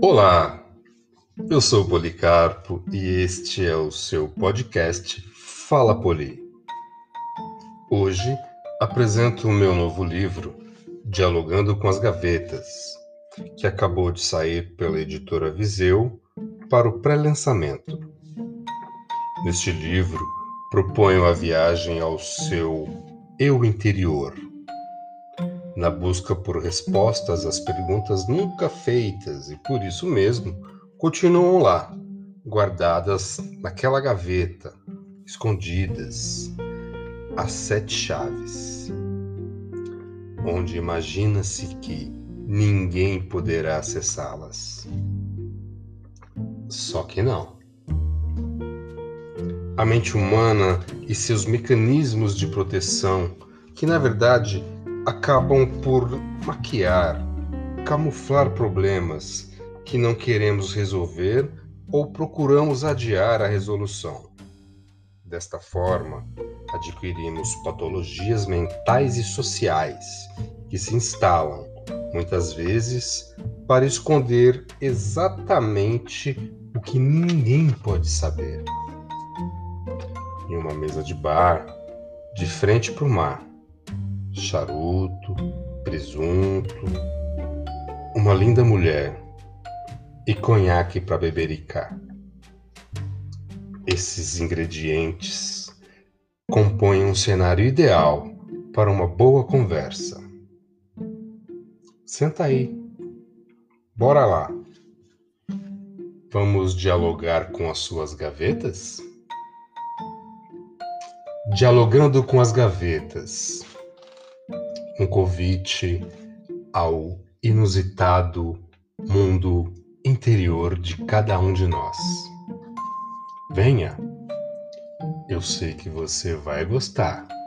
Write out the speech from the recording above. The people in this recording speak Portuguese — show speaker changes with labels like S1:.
S1: Olá, eu sou Policarpo e este é o seu podcast Fala Poli. Hoje apresento o meu novo livro, Dialogando com as Gavetas, que acabou de sair pela editora Viseu para o pré-lançamento. Neste livro, proponho a viagem ao seu eu interior na busca por respostas às perguntas nunca feitas e por isso mesmo continuam lá, guardadas naquela gaveta, escondidas, as sete chaves, onde imagina-se que ninguém poderá acessá-las. Só que não. A mente humana e seus mecanismos de proteção, que na verdade acabam por maquiar, camuflar problemas que não queremos resolver ou procuramos adiar a resolução. Desta forma, adquirimos patologias mentais e sociais que se instalam, muitas vezes, para esconder exatamente o que ninguém pode saber. Em uma mesa de bar, de frente para o mar, charuto, presunto, uma linda mulher e conhaque para bebericar. Esses ingredientes compõem um cenário ideal para uma boa conversa. Senta aí. Bora lá. Vamos dialogar com as suas gavetas? Dialogando com as gavetas um convite ao inusitado mundo interior de cada um de nós. Venha, eu sei que você vai gostar.